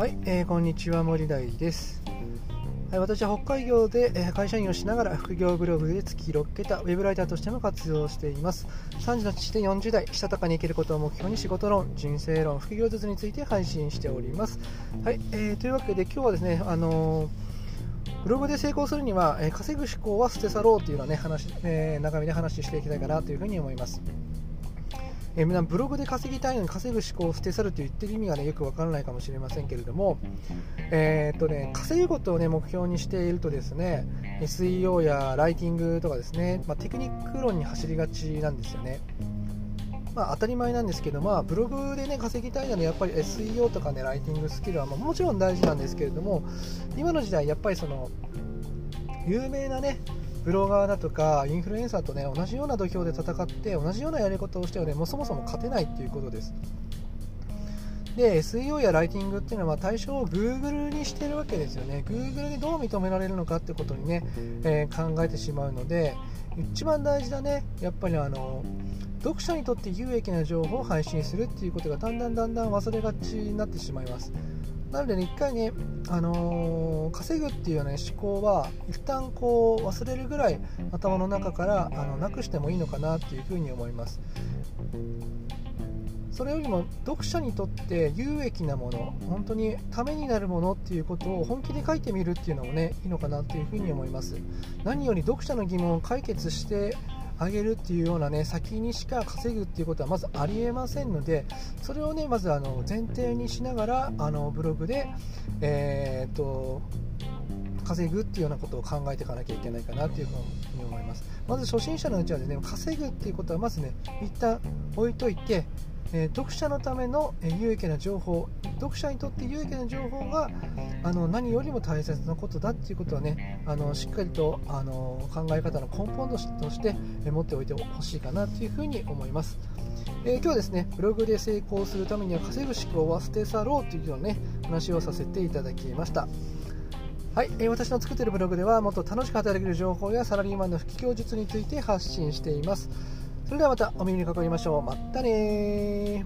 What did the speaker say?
はい、えー、こんにちは森大です、はい、私は北海道で、え、会社員をしながら副業ブログで月6桁ウェブライターとしても活動しています。3時の父で40代したたかに生きることを目標に仕事論人生論副業術について配信しております。はい、えー、というわけで今日はですねあのブログで成功するには、え稼ぐ思考は捨て去ろうというような、ね、話、え中身で話していきたいかなというふうに思います。えー、ブログで稼ぎたいのに稼ぐ思考を捨て去ると言ってる意味が、ね、よくわからないかもしれませんけれども、えー、っとね、稼ぐことを、ね、目標にしているとですね SEO やライティングとかですね、まあ、テクニック論に走りがちなんですよね。まあ、当たり前なんですけど、まあ、ブログで、ね、稼ぎたいならやっぱり SEO とか、ね、ライティングスキルは、まあ、もちろん大事なんですけれども今の時代やっぱりその有名な、ね、ブロガーだとかインフルエンサーとね同じような土俵で戦って同じようなやり方をしてはねもうそもそも勝てないっていうことです。で SEO やライティングっていうのは対象を Google にしてるわけですよね。Google にどう認められるのかってことにね、えー、考えてしまうので一番大事だねやっぱりあの読者にとって有益な情報を配信するっていうことがだんだんだんだん忘れがちになってしまいます。なのでね、一回ね、あのー、稼ぐっていうような、ね、思考は、一旦こう忘れるぐらい頭の中からあのなくしてもいいのかなっていうふうに思います。それよりも読者にとって有益なもの、本当にためになるものっていうことを本気で書いてみるっていうのもね、いいのかなっていうふうに思います。何より読者の疑問を解決して上げるっていうようなね先にしか稼ぐっていうことはまずありえませんのでそれをねまずあの前提にしながらあのブログでえー、っと稼ぐっていうようなことを考えていかなきゃいけないかなというふうに思います。まず初心者のうちはですね稼ぐっていうことはまずね一旦置いといてえ読者のための、え有益な情報読者にとって有益な情報があの何よりも大切なことだっていうことはねあのしっかりとあの考え方の根本として、え持っておいてほしいかなというふうに思います。えー、今日はですねブログで成功するためには稼ぐ思考は捨て去ろうというようなね話をさせていただきました。はい、えー、私の作っているブログではもっと楽しく働ける情報やサラリーマンの副業術について発信しています。それではまたお耳にかかりましょう。またね